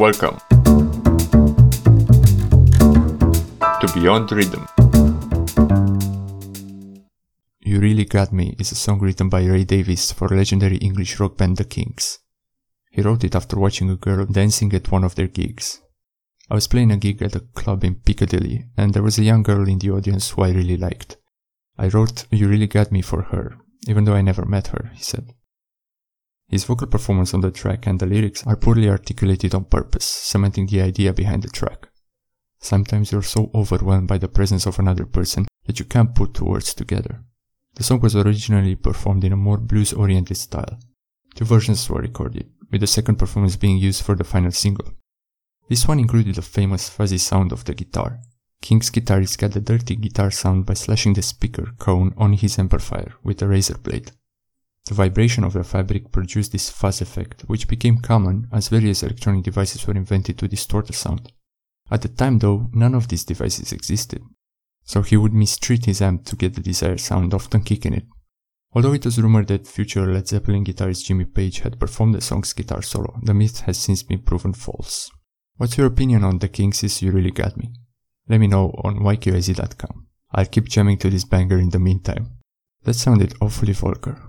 Welcome to Beyond Rhythm. You Really Got Me is a song written by Ray Davies for legendary English rock band The Kinks. He wrote it after watching a girl dancing at one of their gigs. I was playing a gig at a club in Piccadilly, and there was a young girl in the audience who I really liked. I wrote You Really Got Me for her, even though I never met her, he said. His vocal performance on the track and the lyrics are poorly articulated on purpose, cementing the idea behind the track. Sometimes you're so overwhelmed by the presence of another person that you can't put two words together. The song was originally performed in a more blues oriented style. Two versions were recorded, with the second performance being used for the final single. This one included the famous fuzzy sound of the guitar. Kinks' guitarist got the dirty guitar sound by slashing the speaker cone on his amplifier with a razor blade. The vibration of the fabric produced this fuzz effect, which became common as various electronic devices were invented to distort the sound. At the time though, none of these devices existed, so he would mistreat his amp to get the desired sound, often kicking it. Although it was rumored that future Led Zeppelin guitarist Jimmy Page had performed the song's guitar solo, the myth has since been proven false. What's your opinion on the Kinks' You Really Got Me? Let me know on ykyz.com. I'll keep jamming to this banger in the meantime. That sounded awfully vulgar.